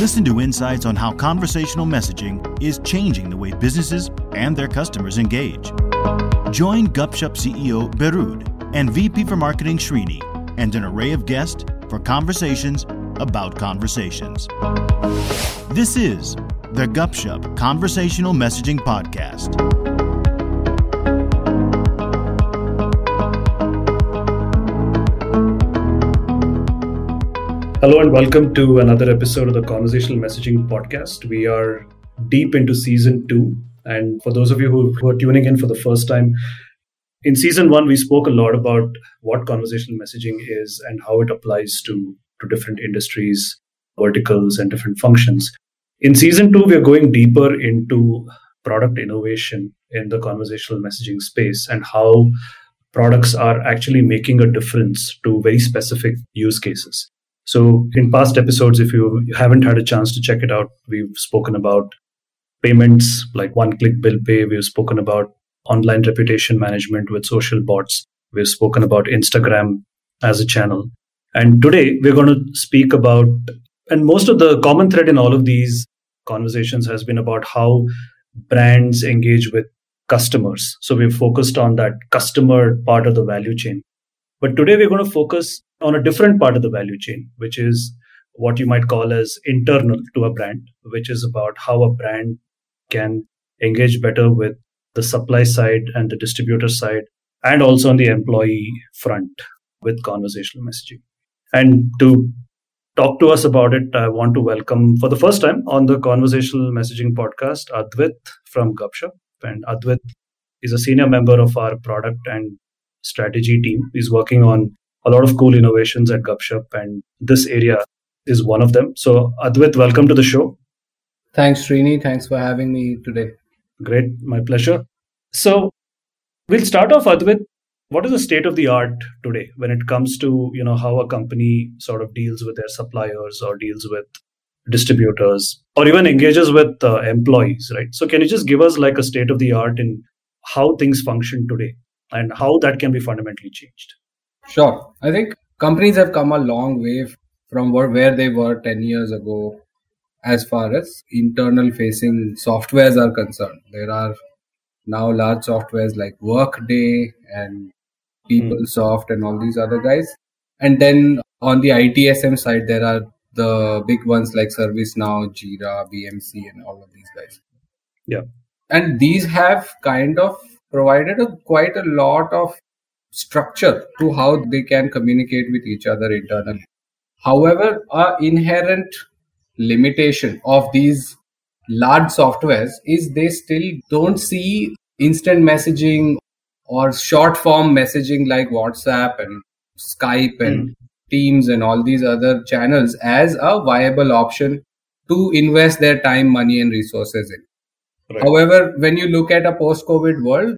Listen to insights on how conversational messaging is changing the way businesses and their customers engage. Join Gupshup CEO Beerud and VP for Marketing Srini and an array of guests for conversations about conversations. This is the Gupshup Conversational Messaging Podcast. Hello and welcome to another episode of the Conversational Messaging Podcast. We are deep into season two. And for those of you who, who are tuning in for the first time, in season one, we spoke a lot about what conversational messaging is and how it applies to, to different industries, verticals, and different functions. In season two, we are going deeper into product innovation in the conversational messaging space and how products are actually making a difference to very specific use cases. So, in past episodes, if you haven't had a chance to check it out, we've spoken about payments like one click bill pay. We've spoken about online reputation management with social bots. We've spoken about Instagram as a channel. And today we're going to speak about, and most of the common thread in all of these conversations has been about how brands engage with customers. So we've focused on that customer part of the value chain. But today we're going to focus on a different part of the value chain, which is what you might call as internal to a brand, which is about how a brand can engage better with the supply side and the distributor side, and also on the employee front with conversational messaging. And to talk to us about it, I want to welcome for the first time on the conversational messaging podcast, Advit from Gupshup. And Advit is a senior member of our product and strategy team. He's working on a lot of cool innovations at Gupshup, and this area is one of them. So, Advit, welcome to the show. Thanks, Srini. Thanks for having me today. Great, my pleasure. So, we'll start off, Advit. What is the state of the art today when it comes to you know how a company sort of deals with their suppliers or deals with distributors or even engages with uh, employees, right? So, can you just give us like a state of the art in how things function today and how that can be fundamentally changed? Sure. I think companies have come a long way from where they were 10 years ago as far as internal facing softwares are concerned. There are now large softwares like Workday and PeopleSoft mm. and all these other guys. And then on the ITSM side, there are the big ones like ServiceNow, Jira, BMC, and all of these guys. Yeah. And these have kind of provided a, quite a lot of structure to how they can communicate with each other internally. However, a inherent limitation of these large softwares is they still don't see instant messaging or short form messaging like WhatsApp and Skype and mm. Teams and all these other channels as a viable option to invest their time, money, and resources in. Right. However, when you look at a post COVID world,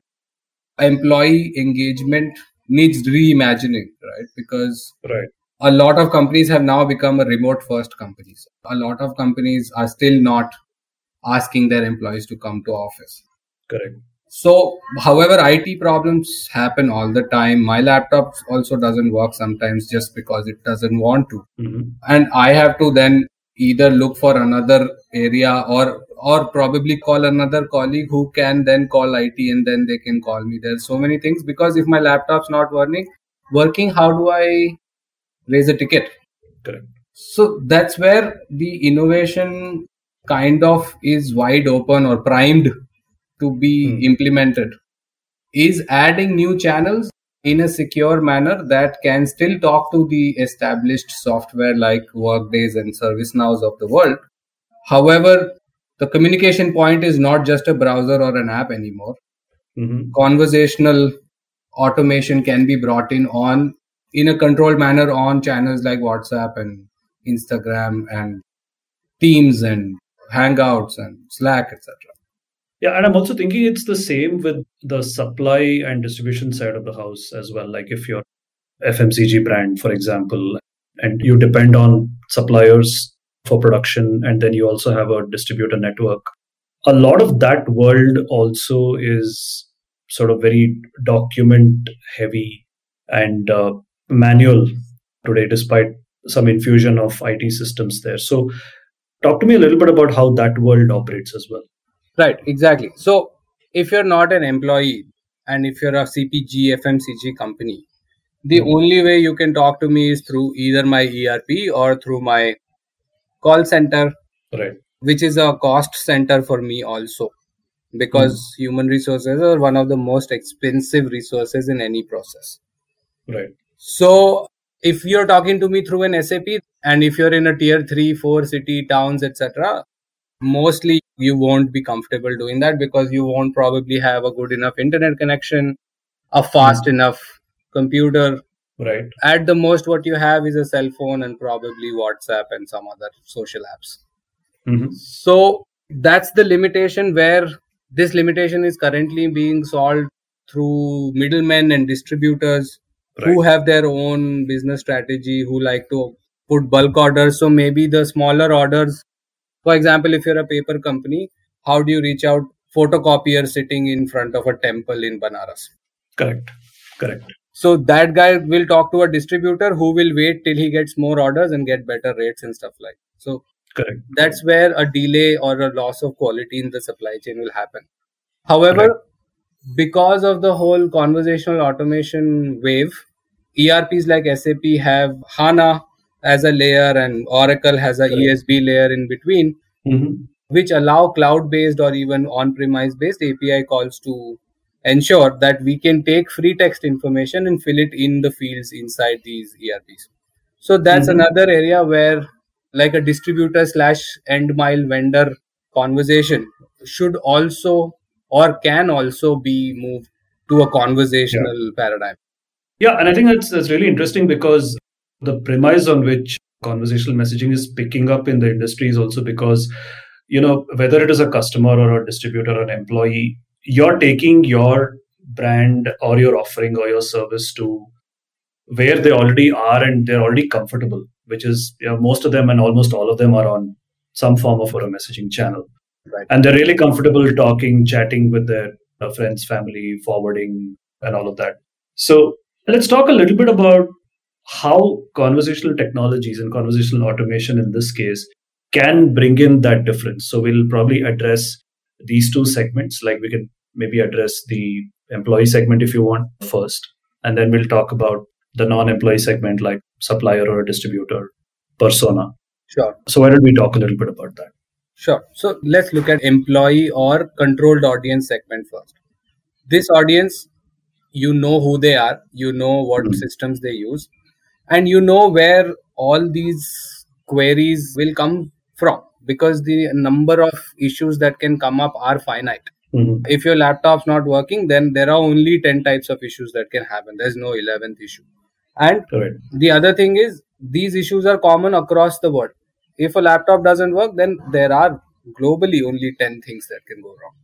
employee engagement needs reimagining, right? Because right. a lot of companies have now become a remote first companies. A lot of companies are still not asking their employees to come to office. Correct. So, however, IT problems happen all the time. My laptop also doesn't work sometimes just because it doesn't want to. Mm-hmm. And I have to then either look for another area or or probably call another colleague who can then call IT and then they can call me. There's so many things because if my laptop's not working, working, how do I raise a ticket? Correct. So that's where the innovation kind of is wide open or primed to be hmm. implemented. Is adding new channels in a secure manner that can still talk to the established software like Workdays and ServiceNows of the world. However, the communication point is not just a browser or an app anymore. Mm-hmm. Conversational automation can be brought in on in a controlled manner on channels like WhatsApp and Instagram and Teams and Hangouts and Slack, etc. Yeah, and I'm also thinking it's the same with the supply and distribution side of the house as well. Like if you're FMCG brand, for example, and you depend on suppliers for production and then you also have a distributor network a lot of that world also is sort of very document heavy and uh, manual today despite some infusion of IT systems there so Talk to me a little bit about how that world operates as well. Right, exactly. So if you're not an employee and if you're a CPG, FMCG company, the mm-hmm. only way you can talk to me is through either my ERP or through my call center, right. which is a cost center for me also because mm. human resources are one of the most expensive resources in any process. Right. So if you're talking to me through an SAP and if you're in a tier 3, 4 city towns, etc., mostly you won't be comfortable doing that because you won't probably have a good enough internet connection, a fast mm. enough computer. Right. At the most, what you have is a cell phone and probably WhatsApp and some other social apps. Mm-hmm. So that's the limitation where this limitation is currently being solved through middlemen and distributors right. who have their own business strategy, who like to put bulk orders. So maybe the smaller orders, for example, if you're a paper company, how do you reach out photocopier sitting in front of a temple in Banaras? Correct. Correct. So that guy will talk to a distributor who will wait till he gets more orders and get better rates and stuff like. So Correct. That's where a delay or a loss of quality in the supply chain will happen. However, right. because of the whole conversational automation wave, ERPs like SAP have HANA as a layer and Oracle has a ESB layer in between, mm-hmm. which allow cloud based or even on premise based API calls to ensure that we can take free text information and fill it in the fields inside these ERPs. So that's mm-hmm. another area where like a distributor slash end mile vendor conversation should also or can also be moved to a conversational yeah. paradigm. Yeah, and I think that's that's really interesting because the premise on which conversational messaging is picking up in the industry is also because you know whether it is a customer or a distributor or an employee, you're taking your brand or your offering or your service to where they already are and they're already comfortable which is you know, most of them and almost all of them are on some form of a messaging channel. Right. And they're really comfortable talking, chatting with their friends, family, forwarding, and all of that. So let's talk a little bit about how conversational technologies and conversational automation in this case can bring in that difference. So we'll probably address these two segments, like we can maybe address the employee segment if you want first, and then we'll talk about the non-employee segment like supplier or a distributor persona. Sure. So why don't we talk a little bit about that? Sure. So let's look at employee or controlled audience segment first. This audience, you know who they are, you know what mm-hmm. systems they use, and you know where all these queries will come from because the number of issues that can come up are finite. Mm-hmm. If your laptop's not working, then there are only 10 types of issues that can happen. There's no 11th issue. And Correct. the other thing is, these issues are common across the world. If a laptop doesn't work, then there are globally only 10 things that can go wrong,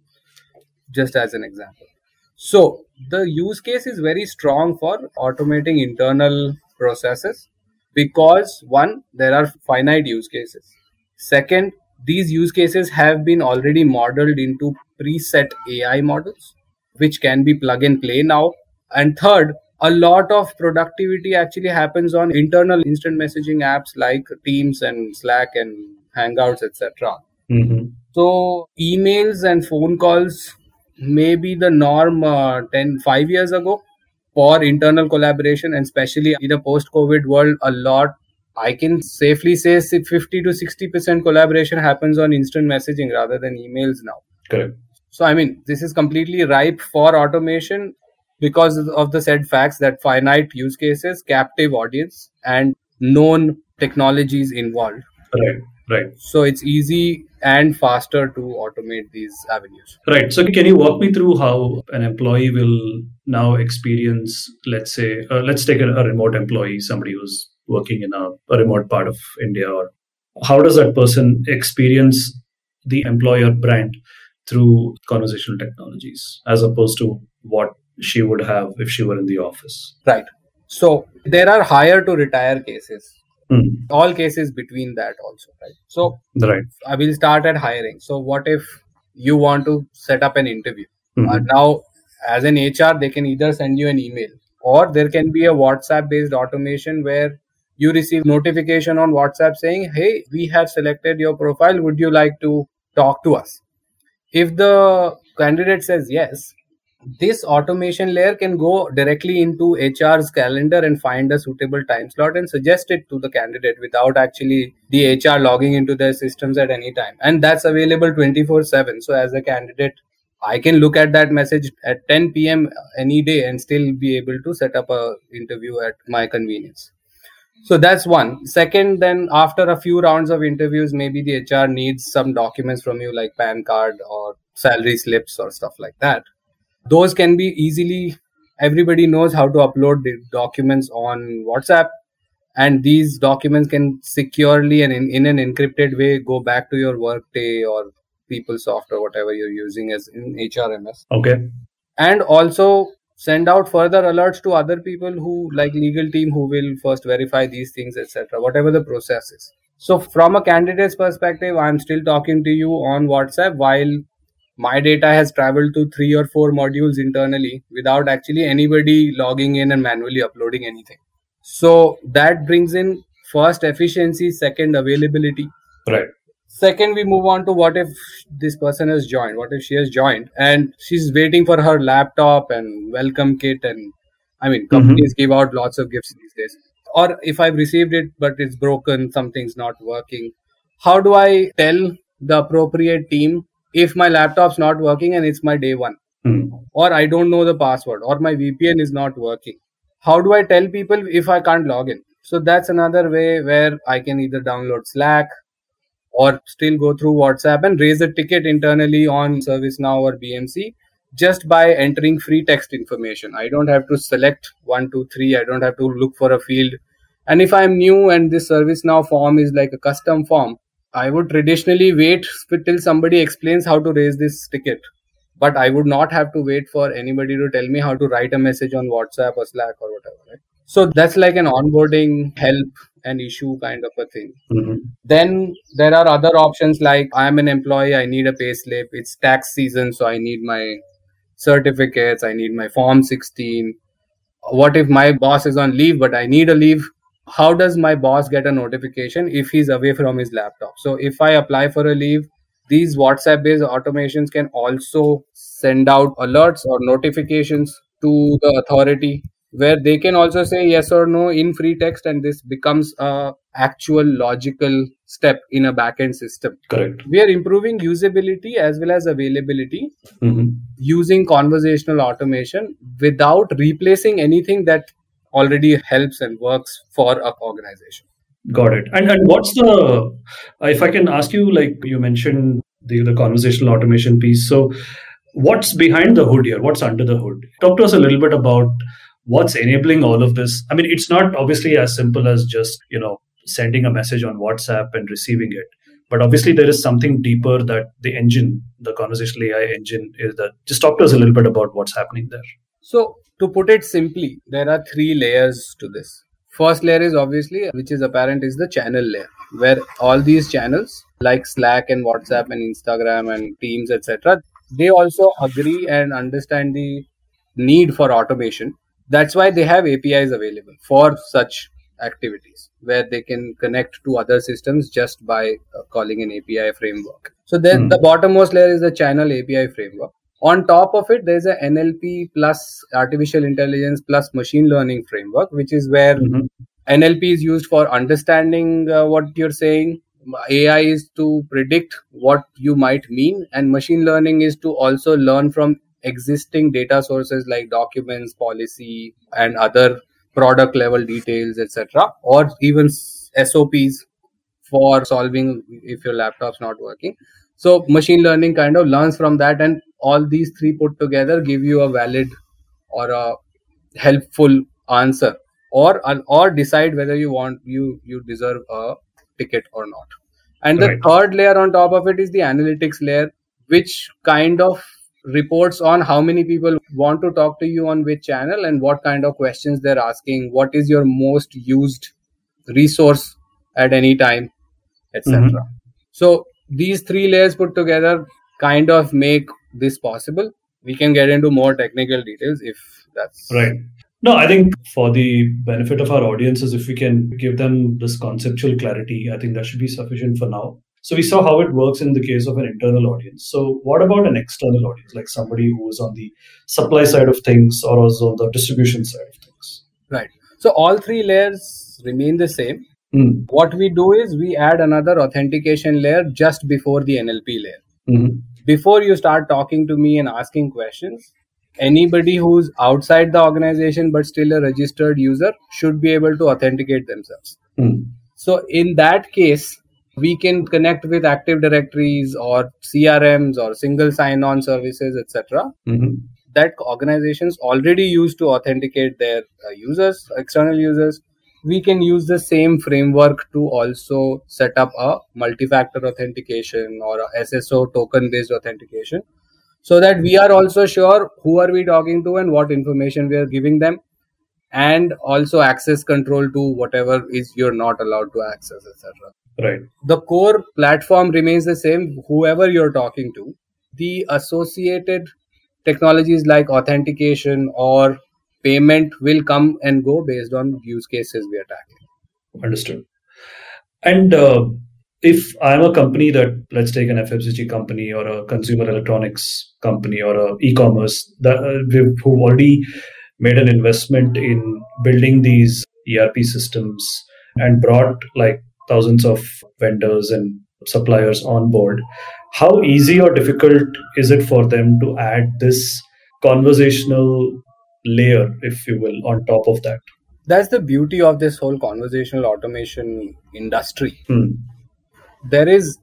just as an example. So, the use case is very strong for automating internal processes because one, there are finite use cases. Second, these use cases have been already modeled into preset AI models, which can be plug and play now. And third, a lot of productivity actually happens on internal instant messaging apps like Teams and Slack and Hangouts, etc. Mm-hmm. So emails and phone calls may be the norm uh, 10, 5 years ago for internal collaboration and especially in a post-COVID world, a lot I can safely say 50 to 60% collaboration happens on instant messaging rather than emails now. Correct. So, I mean, this is completely ripe for automation because of the said facts that finite use cases, captive audience, and known technologies involved. Right, right. So it's easy and faster to automate these avenues. Right. So can you walk me through how an employee will now experience, let's say, uh, let's take a, a, remote employee, somebody who's working in a, a remote part of India, or how does that person experience the employer brand through conversational technologies as opposed to what she would have if she were in the office. Right. So there are hire to retire cases. Mm. All cases between that also, right? So right. I will start at hiring. So what if you want to set up an interview? Mm-hmm. Uh, now, as an HR, they can either send you an email or there can be a WhatsApp based automation where you receive notification on WhatsApp saying, Hey, we have selected your profile. Would you like to talk to us? If the candidate says yes, this automation layer can go directly into HR's calendar and find a suitable time slot and suggest it to the candidate without actually the HR logging into their systems at any time. And that's available 24 7. So, as a candidate, I can look at that message at 10 p.m. any day and still be able to set up a interview at my convenience. So that's one. Second, then after a few rounds of interviews, maybe the HR needs some documents from you like PAN card or salary slips or stuff like that. Those can be easily, everybody knows how to upload the documents on WhatsApp. And these documents can securely and in, in an encrypted way go back to your Workday or PeopleSoft or whatever you're using as in HRMS. Okay. And also send out further alerts to other people who like legal team who will first verify these things etc whatever the process is so from a candidate's perspective i'm still talking to you on whatsapp while my data has traveled to three or four modules internally without actually anybody logging in and manually uploading anything so that brings in first efficiency second availability right second we move on to what if this person has joined what if she has joined and she's waiting for her laptop and welcome kit and i mean mm-hmm. companies mm-hmm. give out lots of gifts these days or if i've received it but it's broken something's not working how do i tell the appropriate team if my laptop's not working and it's my day one mm-hmm. or i don't know the password or my vpn is not working how do i tell people if i can't log in so that's another way where i can either download slack or still go through WhatsApp and raise a ticket internally on ServiceNow or BMC just by entering free text information. I don't have to select one, two, three. I don't have to look for a field. And if I'm new and this ServiceNow form is like a custom form, I would traditionally wait till somebody explains how to raise this ticket. But I would not have to wait for anybody to tell me how to write a message on WhatsApp or Slack or whatever. Right? So that's like an onboarding help and issue kind of a thing. Mm-hmm. Then there are other options like I'm an employee, I need a pay slip, it's tax season, so I need my certificates, I need my Form 16. What if my boss is on leave, but I need a leave? How does my boss get a notification if he's away from his laptop? So if I apply for a leave, these WhatsApp based automations can also send out alerts or notifications to the authority where they can also say yes or no in free text and this becomes a actual logical step in a backend system correct we are improving usability as well as availability mm-hmm. using conversational automation without replacing anything that already helps and works for a organization. Got it. And and what's the uh, if i can ask you like you mentioned the, the conversational automation piece. So what's behind the hood here? What's under the hood? Talk to us a little bit about what's enabling all of this. I mean it's not obviously as simple as just you know sending a message on whatsapp and receiving it. But obviously there is something deeper that the engine the conversational ai engine is that just talk to us a little bit about what's happening there so to put it simply there are three layers to this. First layer is obviously which is apparent is the channel layer where all these channels like slack and whatsapp and instagram and teams etc they also agree and understand the need for automation. That's why they have apis available for such activities where they can connect to other systems just by uh, calling an api framework. So then mm. the bottommost layer is the channel api framework on top of it there's a nlp plus artificial intelligence plus machine learning framework which is where mm-hmm. nlp is used for understanding uh, what you're saying ai is to predict what you might mean and machine learning is to also learn from existing data sources like documents, policy, and other product level details, etc., or even SOPs for solving if your laptop's not working. So machine learning kind of learns from that, and all these three put together give you a valid or a helpful answer, or or decide whether you want you you deserve a ticket or not. And the right. third layer on top of it is the analytics layer, which kind of reports on how many people want to talk to you on which channel and what kind of questions they're asking what is your most used resource at any time etc mm-hmm. so these three layers put together kind of make this possible we can get into more technical details if that's right No, I think for the benefit of our audiences, if we can give them this conceptual clarity, I think that should be sufficient for now. So we saw how it works in the case of an internal audience. So what about an external audience, like somebody who is on the supply side of things or also on the distribution side of things? Right. So all three layers remain the same. Mm. What we do is we add another authentication layer just before the NLP layer. Mm-hmm. Before you start talking to me and asking questions, anybody who's outside the organization but still a registered user should be able to authenticate themselves. Mm. So in that case, we can connect with active directories or crms or single sign-on services etc Mm-hmm. that organizations already use to authenticate their uh, users external users we can use the same framework to also set up a multi-factor authentication or a sso token based authentication so that we are also sure who are we talking to and what information we are giving them and also access control to whatever is you're not allowed to access etc Right. the core platform remains the same whoever you're talking to the associated technologies like authentication or payment will come and go based on use cases we are tackling Understood. And uh, if I'm a company that, let's take an FMCG company or a consumer electronics company or a e-commerce that uh, who already made an investment in building these ERP systems and brought like thousands of vendors and suppliers on board, how easy or difficult is it for them to add this conversational layer, if you will, on top of that? that's the beauty of this whole conversational automation industry Hmm. there is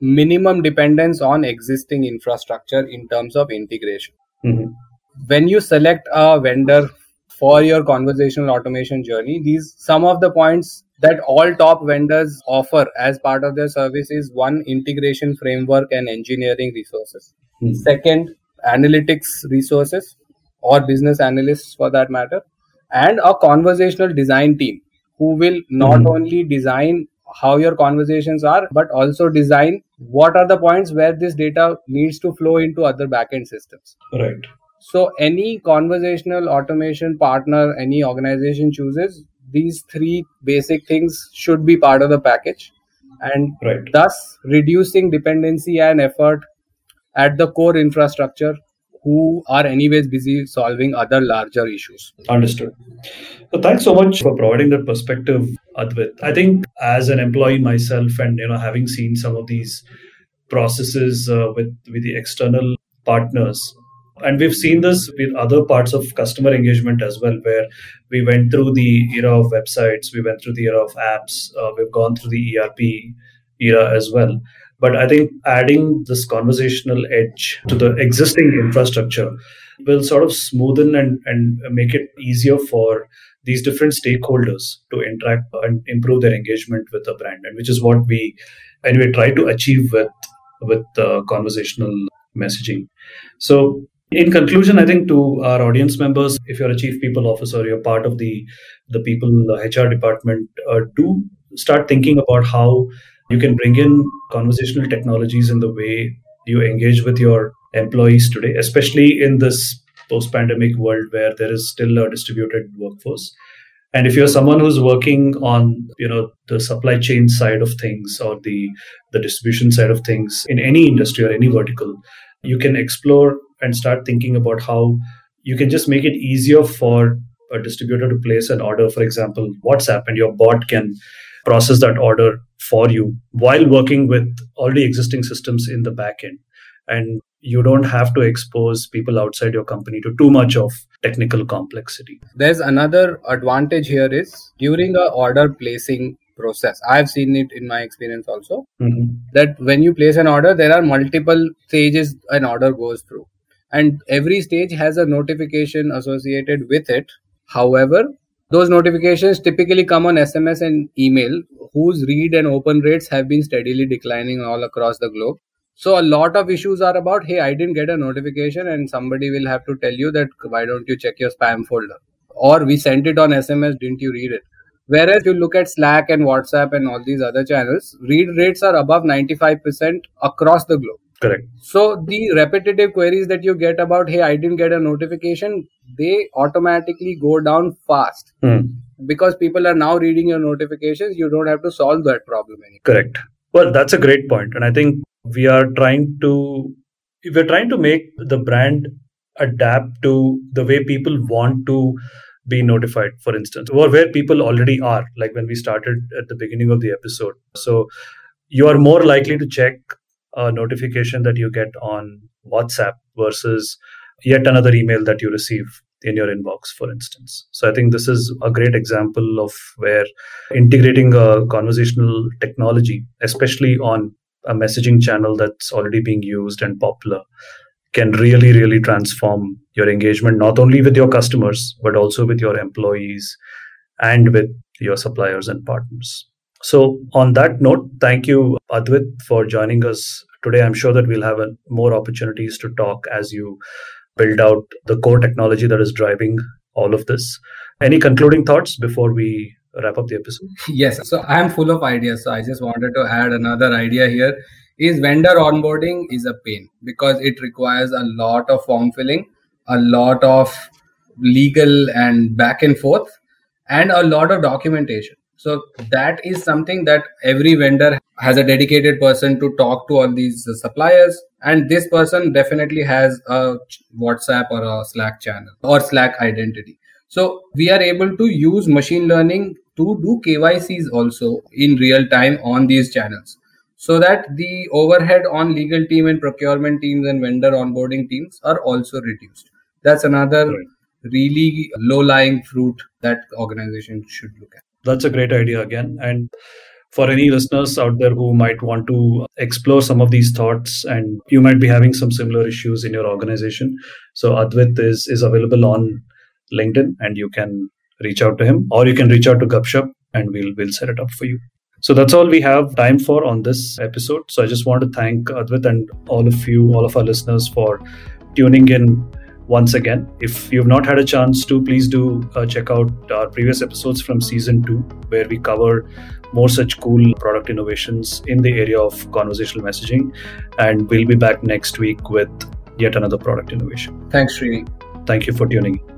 minimum dependence on existing infrastructure in terms of integration Mhm. when you select a vendor for your conversational automation journey these some of the points that all top vendors offer as part of their service is one integration framework and engineering resources Hmm. second analytics resources or business analysts for that matter and a conversational design team who will not Mhm. only design how your conversations are but also design what are the points where this data needs to flow into other backend systems Right. so any conversational automation partner any organization chooses these three basic things should be part of the package and Right. thus reducing dependency and effort at the core infrastructure who are anyways busy solving other larger issues Understood. So thanks so much for providing that perspective, Advait. I think as an employee myself, and you know, having seen some of these processes uh, with with the external partners, and we've seen this with other parts of customer engagement as well, where we went through the era of websites, we went through the era of apps, uh, we've gone through the ERP era as well. But I think adding this conversational edge to the existing infrastructure will sort of smoothen and, and make it easier for these different stakeholders to interact and improve their engagement with the brand and which is what we anyway try to achieve with with uh, conversational messaging. So in conclusion i think to our audience members if you're a chief people officer you're part of the the people the hr department uh, do start thinking about how you can bring in conversational technologies in the way you engage with your employees today, especially in this post pandemic world where there is still a distributed workforce. And if you're someone who's working on, you know, the supply chain side of things or the the distribution side of things in any industry or any vertical, you can explore and start thinking about how you can just make it easier for a distributor to place an order, for example, WhatsApp, and your bot can process that order for you while working with already existing systems in the backend. And you don't have to expose people outside your company to too much of technical complexity. there's another advantage here is during a order placing process i've seen it in my experience also Mhm. that when you place an order there are multiple stages an order goes through and every stage has a notification associated with it however those notifications typically come on sms and email whose read and open rates have been steadily declining all across the globe. So a lot of issues are about hey i didn't get a notification and somebody will have to tell you that why don't you check your spam folder? Or we sent it on sms didn't you read it? Whereas you look at Slack and WhatsApp and all these other channels, read rates are above 95% across the globe. Correct. So the repetitive queries that you get about, hey, I didn't get a notification, they automatically go down fast. Hmm. Because people are now reading your notifications, you don't have to solve that problem anymore. Correct. Well, that's a great. And I think we are trying to if we're trying to make the brand adapt to the way people want to be notified, for instance, or where people already are, like when we started at the beginning of the episode. So you are more likely to check a notification that you get on WhatsApp versus yet another email that you receive in your inbox, for instance. So I think this is a great example of where integrating a conversational technology, especially on a messaging channel that's already being used and popular, can really, really transform your engagement, not only with your customers, but also with your employees and with your suppliers and partners. So, on that note, thank you, Advit, for joining us today. I'm sure that we'll have a, more opportunities to talk as you build out the core technology that is driving all of this. Any concluding thoughts before we wrap up the episode? Yes. So, I am full of ideas. So, I just wanted to add another idea here is vendor onboarding is a pain because it requires a lot of form filling, a lot of legal and back and forth, and a lot of documentation. So that is something that every vendor has a dedicated person to talk to all these suppliers. And this person definitely has a WhatsApp or a Slack channel or Slack identity. So we are able to use machine learning to do KYCs also in real time on these channels so that the overhead on legal team and procurement teams and vendor onboarding teams are also reduced. That's another really low lying fruit that organization should look at. That's a great idea again. And for any listeners out there who might want to explore some of these thoughts and you might be having some similar issues in your organization. So Advit is, is available on LinkedIn and you can reach out to him or you can reach out to Gupshup and we'll we'll set it up for you. So that's all we have time for on this episode. So I just want to thank Advit and all of you, all of our listeners for tuning in once again. If you've not had a chance to, please do uh, check out our previous episodes from season two, where we cover more such cool product innovations in the area of conversational messaging. And we'll be back next week with yet another product innovation. Thanks, Srini. Thank you for tuning in.